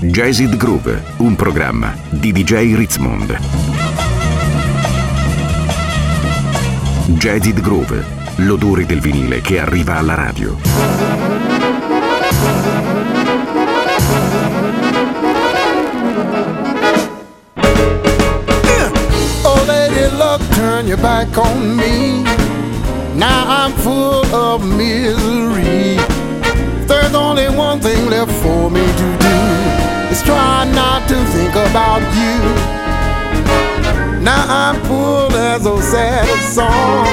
Jazzid Groove, un programma di DJ Ritzmond. Jazzid Groove, l'odore del vinile che arriva alla radio. Oh, lady, look, turn your back on me. Now I'm full of misery. There's only one thing left for me to do. Is try not to think about you. Now I'm full as a sad song.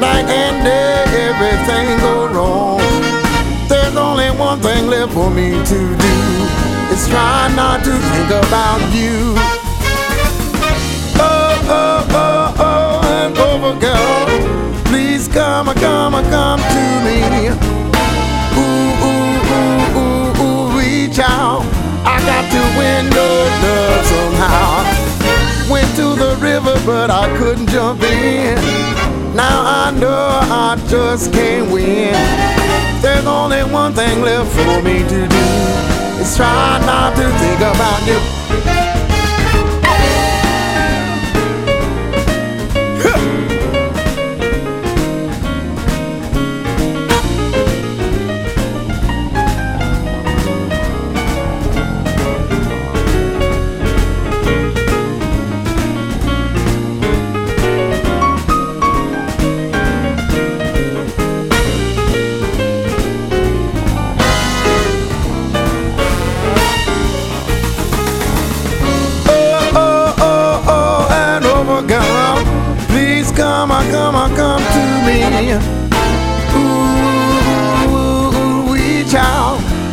Night and day, everything go wrong. There's only one thing left for me to do. Is try not to think about you. Oh, oh, oh, oh, and over, girl. Please come, come, come to me. Ooh, ooh, ooh, ooh, ooh, reach out. I got to win your love somehow. Went to the river, but I couldn't jump in. Now I know I just can't win. There's only one thing left for me to do. Is try not to think about you. Ooh.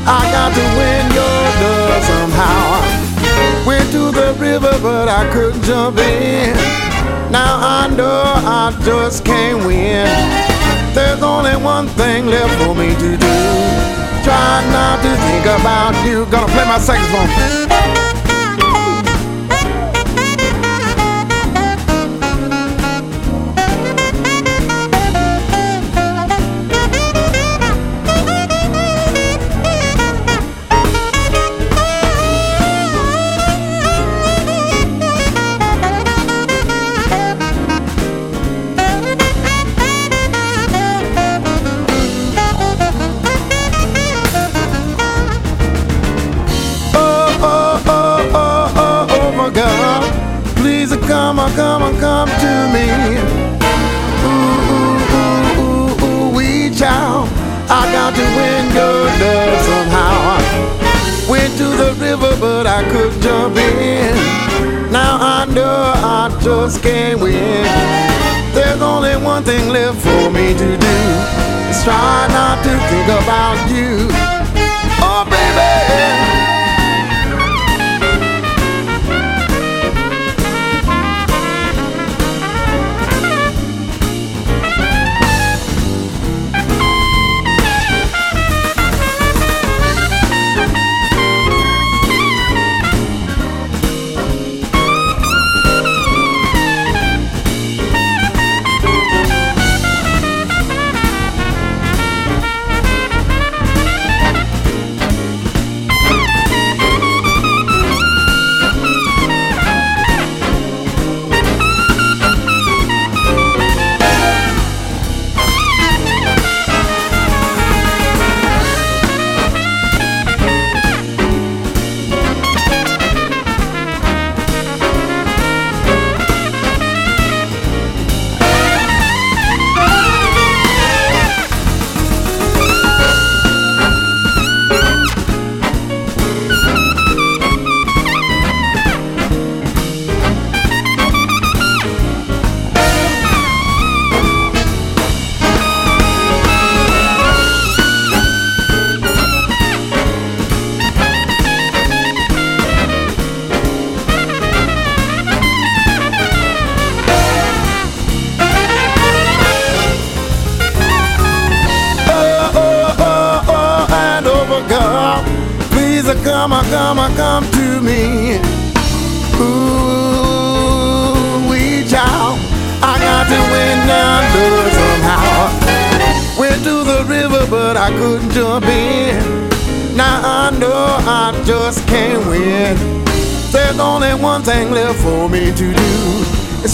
I got to win your love somehow. Went to the river, but I couldn't jump in. Now I know I just can't win. There's only one thing left for me to do. Try not to think about you. Gonna play my saxophone. To win your love somehow. Went to the river, but I couldn't jump in. Now I know I just can't win. There's only one thing left for me to do. Is try not to think about you.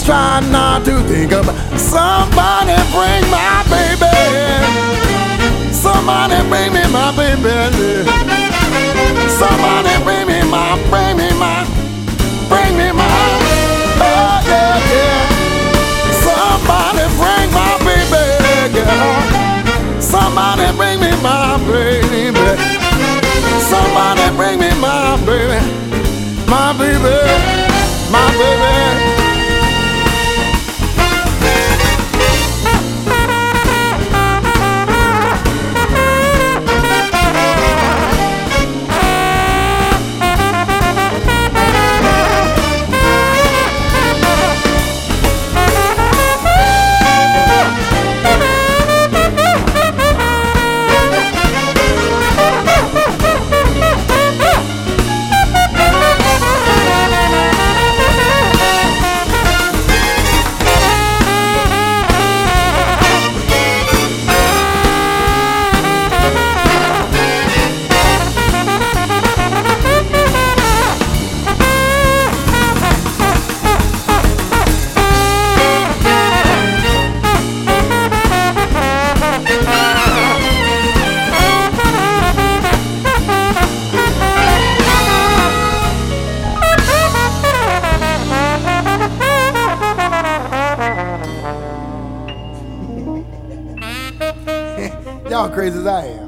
Try not to think about somebody bring my baby. Somebody bring me my baby. Somebody bring me my, bring me my, bring me my, oh yeah, yeah. Somebody bring my baby, girl. Somebody bring me my baby. Somebody bring me my baby, my baby, my baby. Y'all crazy as I am.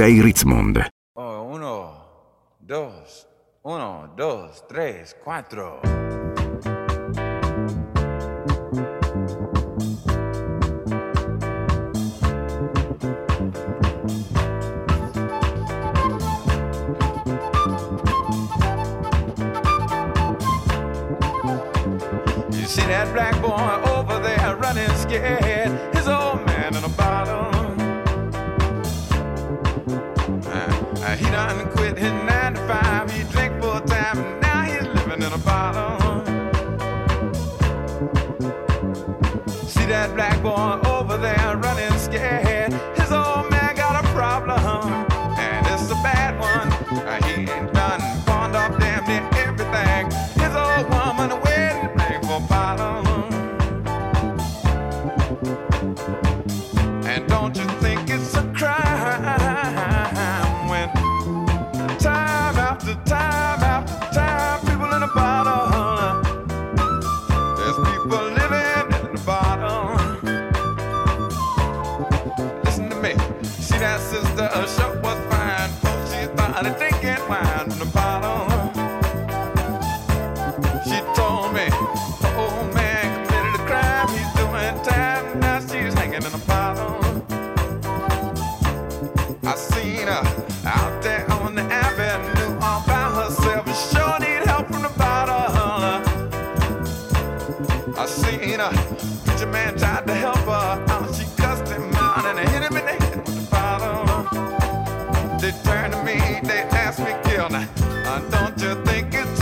DJ Ritzmond. Oh, uno, dos, uno, dos, tres, quattro. they turn to me, they ask me, Gilna, uh, don't you think it's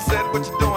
said what you.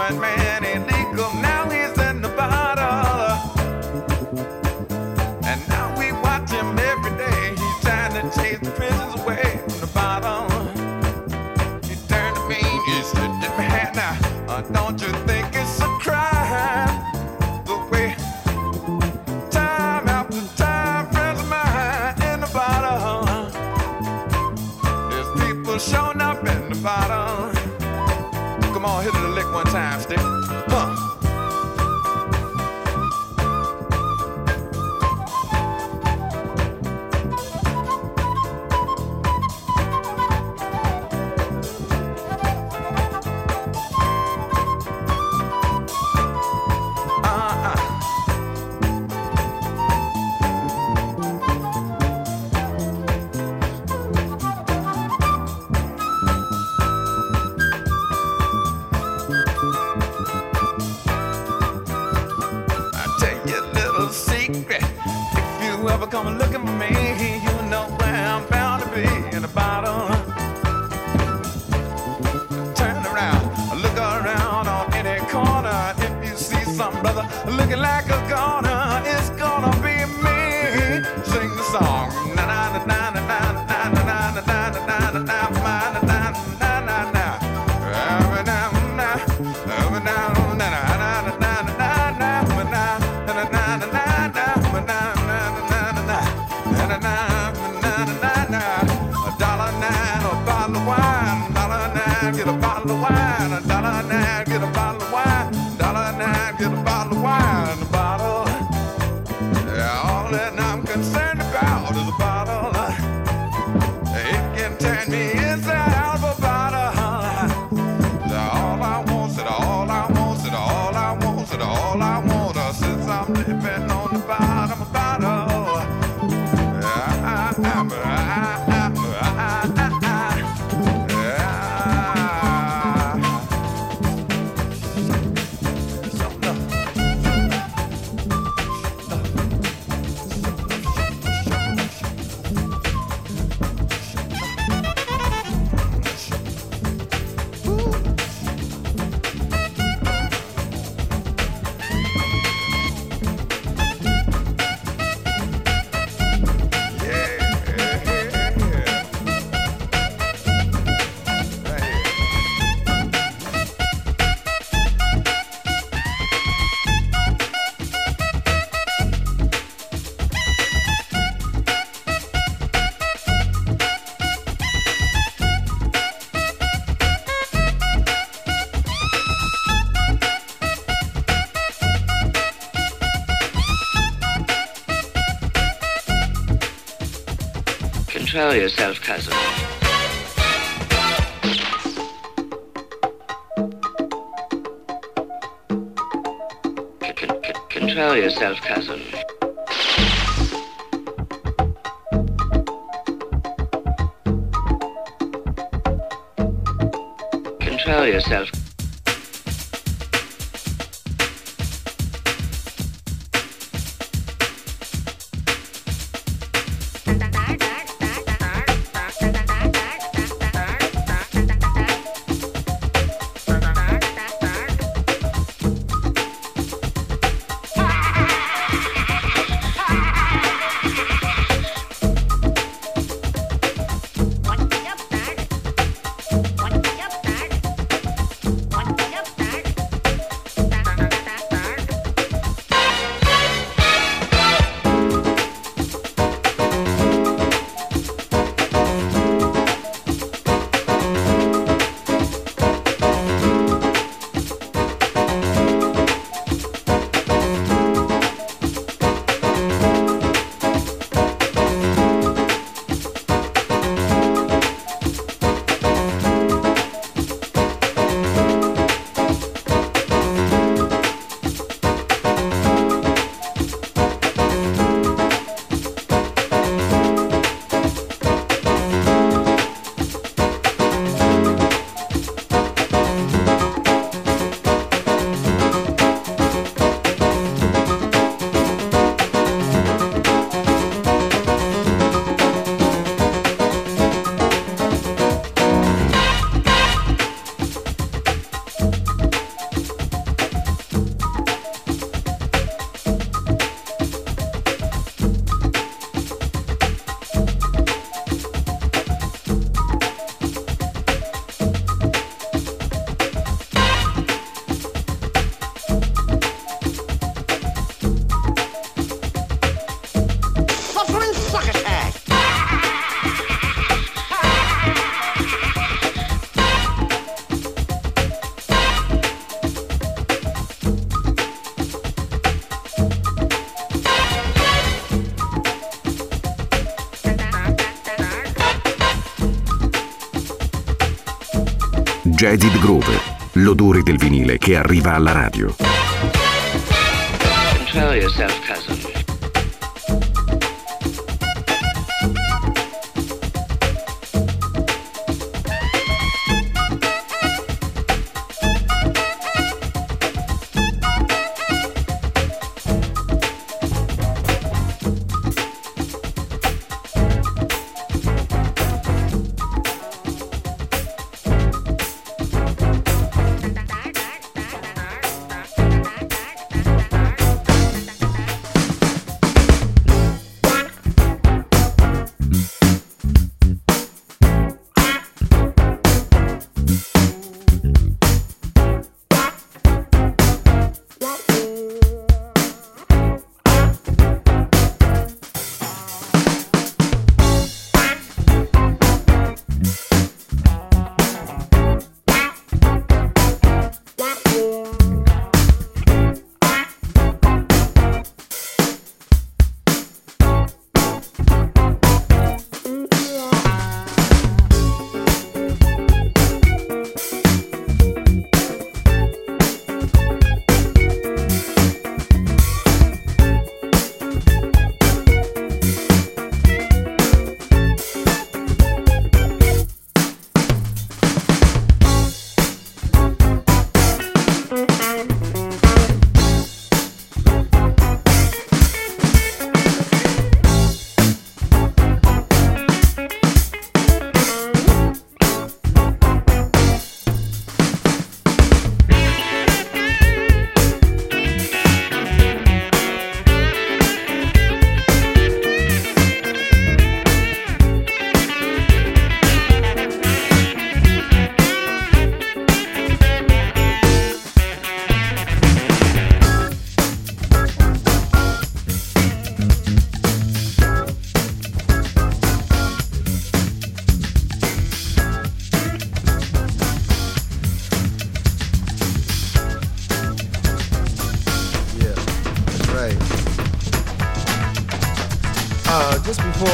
Control yourself, cousin. Control yourself, cousin. Control yourself. Jaded Groove, l'odore del vinile che arriva alla radio. Control yourself, cousin.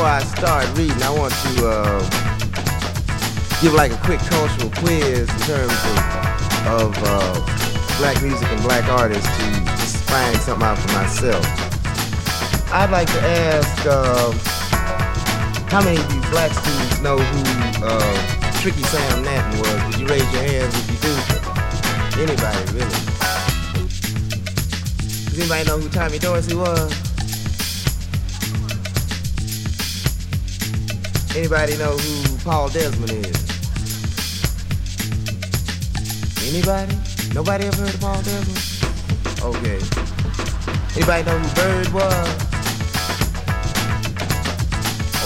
I start reading, I want to uh, give like a quick cultural quiz in terms of, of uh, black music and black artists to just find something out for myself. I'd like to ask, uh, how many of you black students know who uh, Tricky Sam Nanton was? Would you raise your hands if you do? Anybody, really? Does anybody know who Tommy Dorsey was? Anybody know who Paul Desmond is? Anybody? Nobody ever heard of Paul Desmond? Okay. Anybody know who Bird was?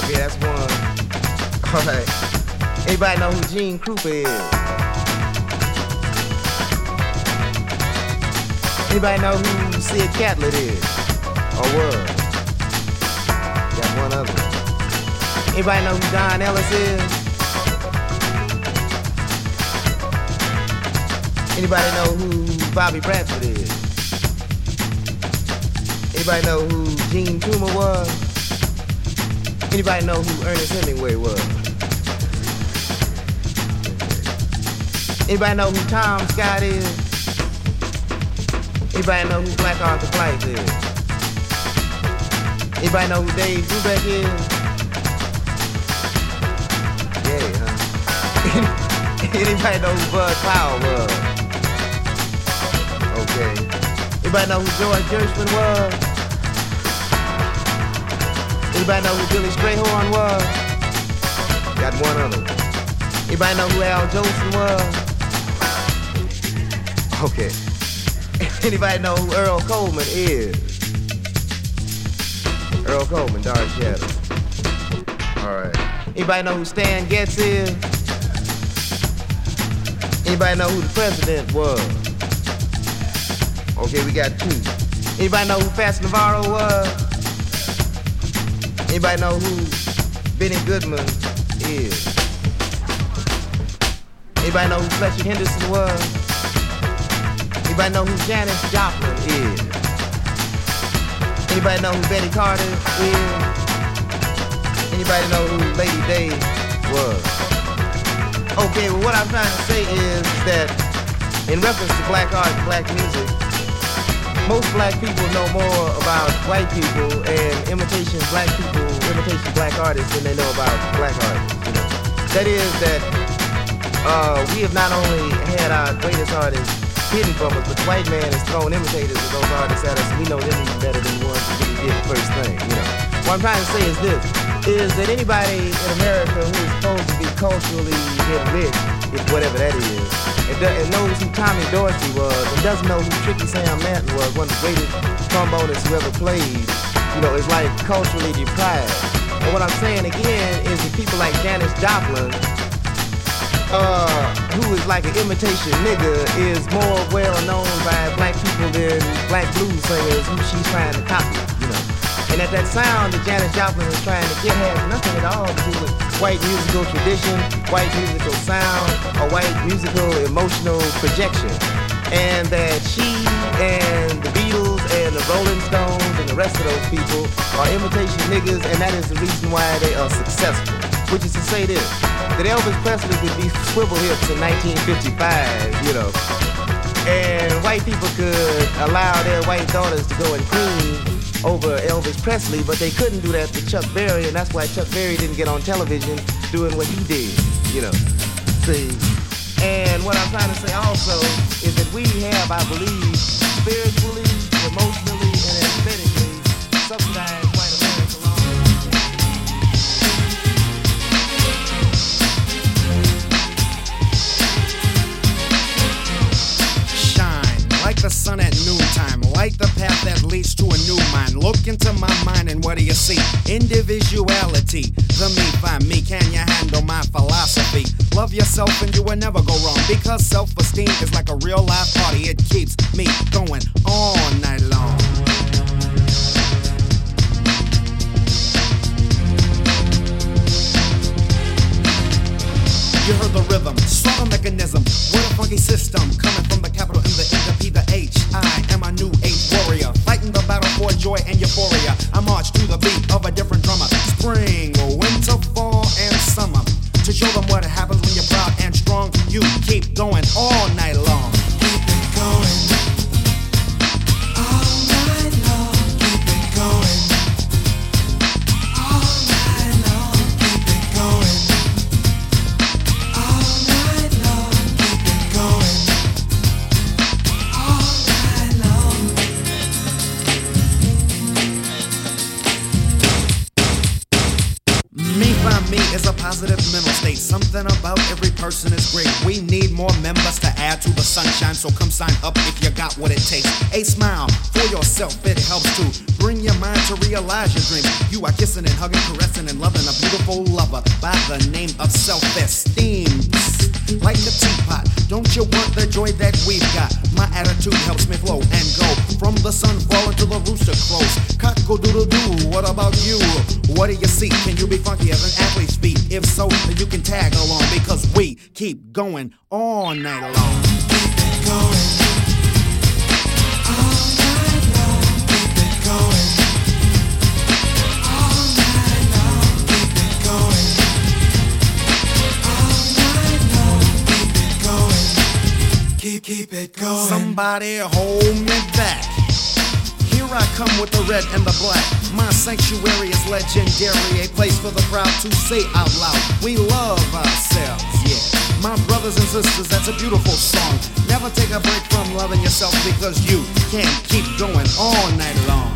Okay, that's one. Alright. Anybody know who Gene Krupa is? Anybody know who Sid Catlett is? Or was? Got one other. Anybody know who Don Ellis is? Anybody know who Bobby Bradford is? Anybody know who Jean Toomer was? Anybody know who Ernest Hemingway was? Anybody know who Tom Scott is? Anybody know who Black Arthur Blythe is? Anybody know who Dave Brubeck is? Anybody know who Bud Powell was? Okay. Anybody know who George Gershwin was? Anybody know who Billy Strayhorn was? Got one of them. Anybody know who Al Jolson was? Okay. Anybody know who Earl Coleman is? Earl Coleman, Dark Shadow. Alright. Anybody know who Stan Getz is? Anybody know who the president was? Okay, we got two. Anybody know who Fats Navarro was? Anybody know who Benny Goodman is? Anybody know who Fletcher Henderson was? Anybody know who Janis Joplin is? Anybody know who Betty Carter is? Anybody know who Lady Day was? Okay, well what I'm trying to say is that in reference to black art and black music, most black people know more about white people and imitation black people, imitation black artists than they know about black know? That is that uh, we have not only had our greatest artists hidden from us, but the white man has thrown imitators of those artists at us, we know them even better than the ones who did the first thing, you know. What I'm trying to say is this, is that anybody in America who is supposed to be culturally enriched, if whatever that is, and, and knows who Tommy Dorsey was, and doesn't know who Tricky Sam Nanton was, one of the greatest trombonists who ever played, you know, is like culturally deprived. And what I'm saying again is that people like Janis Joplin uh, who is like an imitation nigga, is more well known by black people than black blues singers who she's trying to copy. And that that sound that Janis Joplin is trying to get has nothing at all to do with white musical tradition, white musical sound, or white musical emotional projection. And that she and the Beatles and the Rolling Stones and the rest of those people are imitation niggas, and that is the reason why they are successful. Which is to say this that Elvis Presley could be swivel hips in 1955, you know. And white people could allow their white daughters to go and clean over Elvis Presley, but they couldn't do that to Chuck Berry, and that's why Chuck Berry didn't get on television doing what he did, you know. See? And what I'm trying to say also is that we have, I believe, spiritually, emotionally, and aesthetically subsidized white America law. shine like the sun at noontime. Light the path that leads to a new mind. Look into my mind and what do you see? Individuality. The me find me. Can you handle my philosophy? Love yourself and you will never go wrong. Because self esteem is like a real life party. It keeps me going all night long. You heard the rhythm, saw the mechanism. What a funky system joy and euphoria. I march to the beat of a different drummer. Spring, winter, fall, and summer. To show them what You are kissing and hugging, caressing and loving a beautiful lover by the name of self-esteem. Like the teapot, don't you want the joy that we've got? My attitude helps me flow and go from the sun falling to the rooster crows. Cock go doodle doo. What about you? What do you see? Can you be funky as an athlete's feet? If so, then you can tag along because we keep going all night long. Keep going. Somebody hold me back. Here I come with the red and the black. My sanctuary is legendary, a place for the proud to say out loud. We love ourselves, yeah. My brothers and sisters, that's a beautiful song. Never take a break from loving yourself because you can't keep going all night long.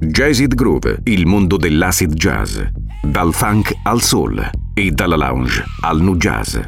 Jazzed Groove, il mondo dell'acid jazz. Dal funk al soul e dalla lounge al nu jazz.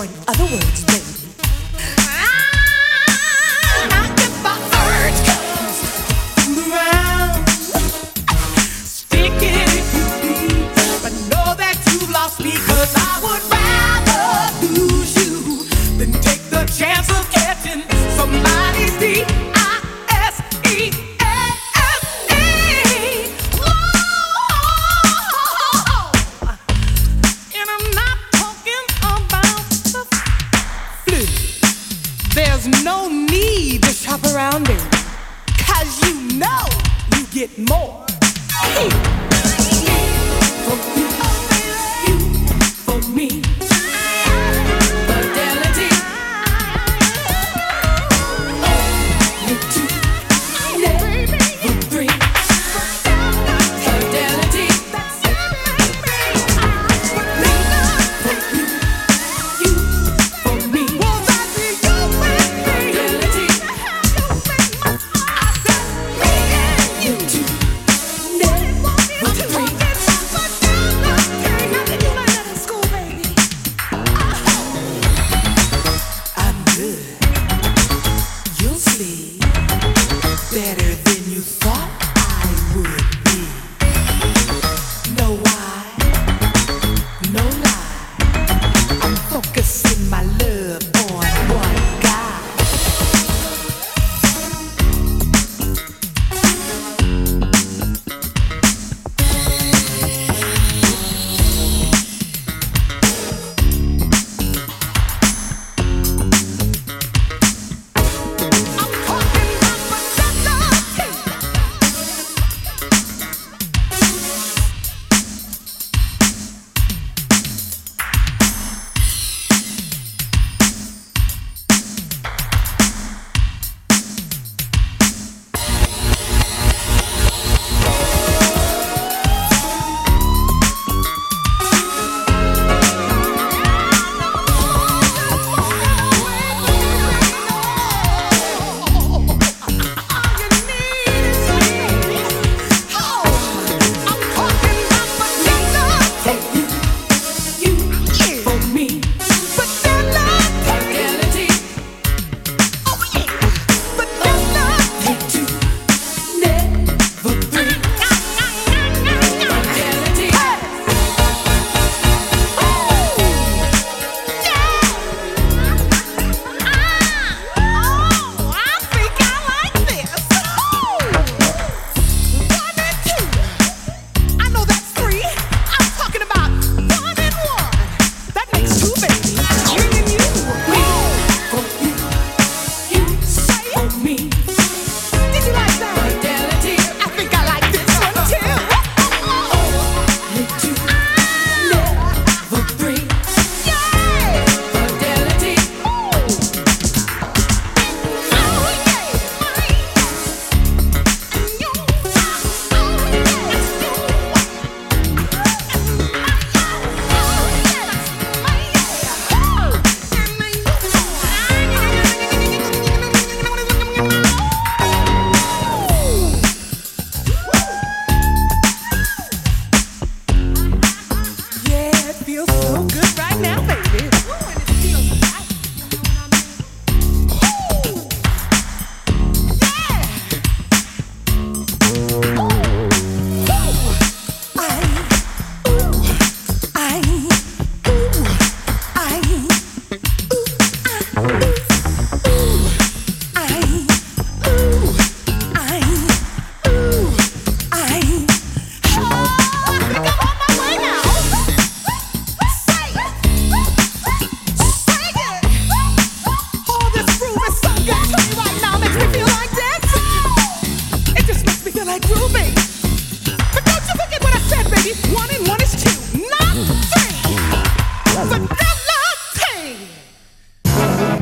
join other words.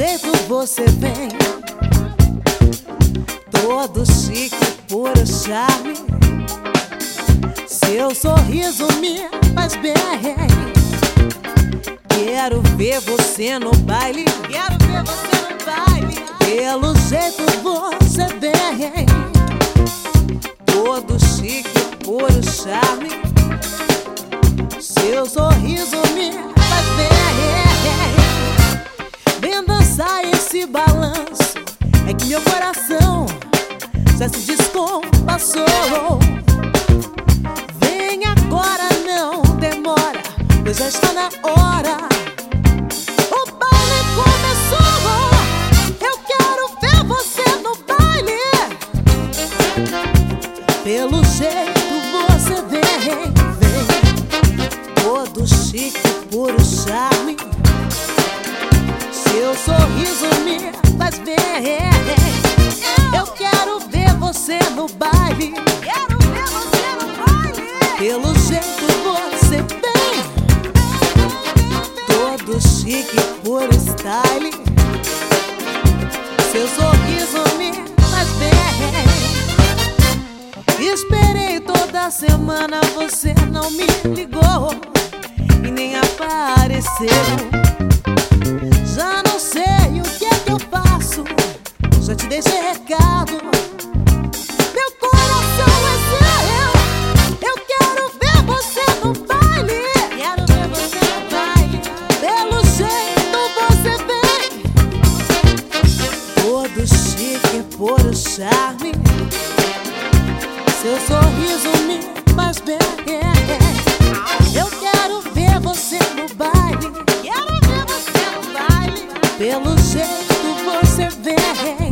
jeito você vem, todo chique, puro charme. Seu sorriso me faz bem. Quero ver você no baile. Quero ver você no baile. Pelo jeito você vem, todo chique, puro charme. Seu sorriso me já se descompassou. Vem agora, não demora, pois já está na sorriso me faz bem. É. Eu quero ver você no baile. Pelo jeito você vem.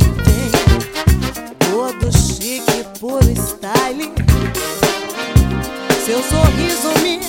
Todo chique, puro style. Seu sorriso me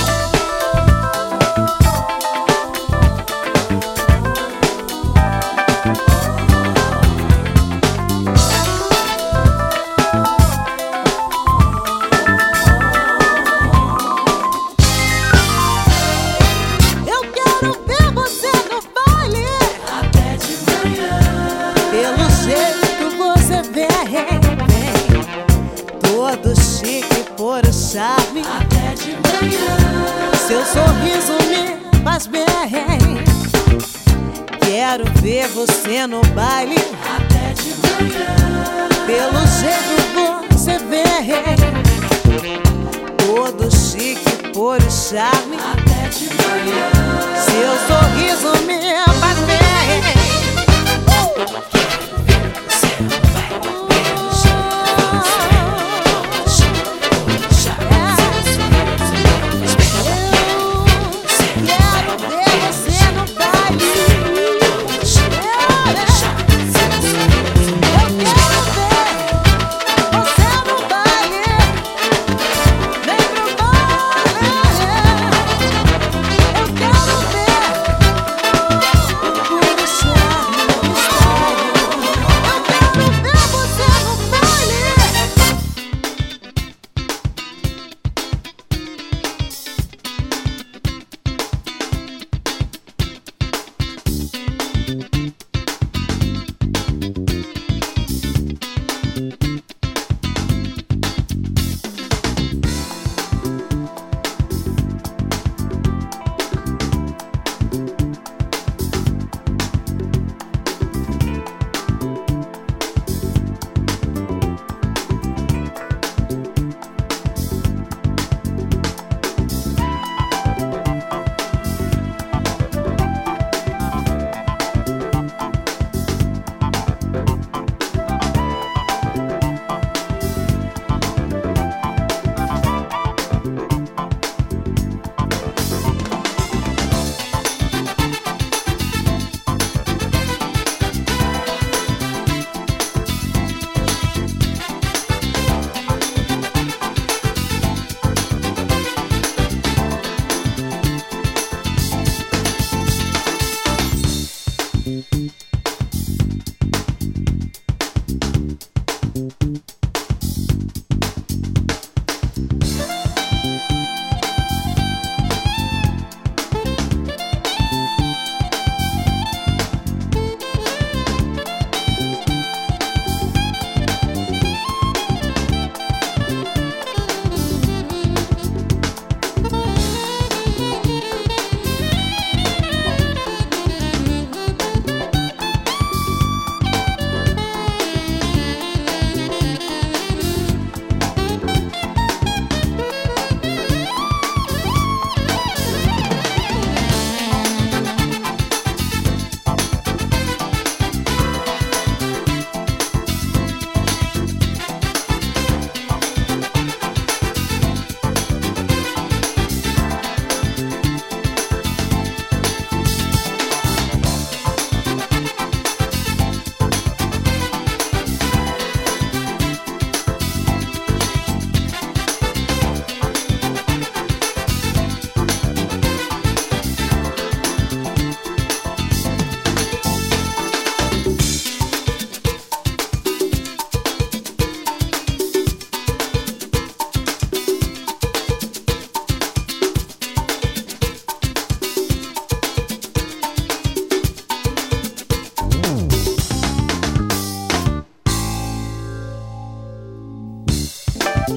no va.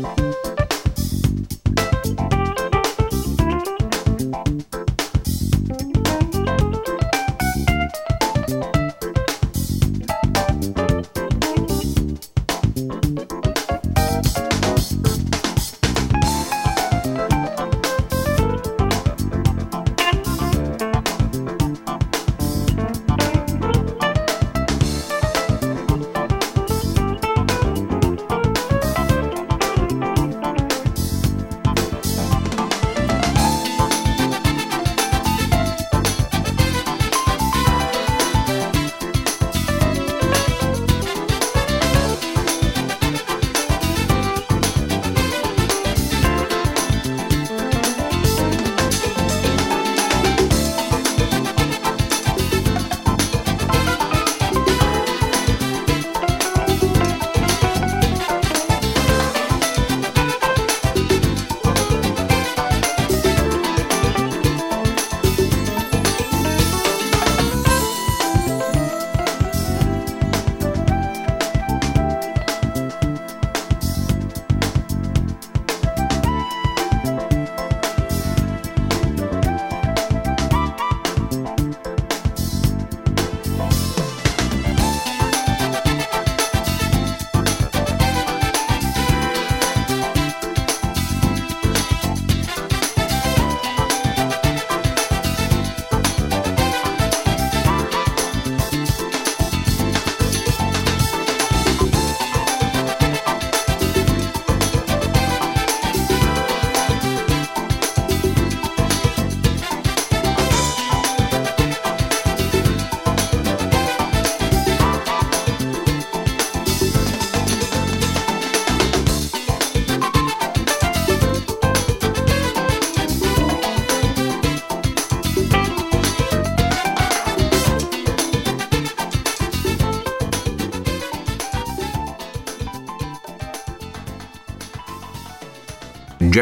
Bye.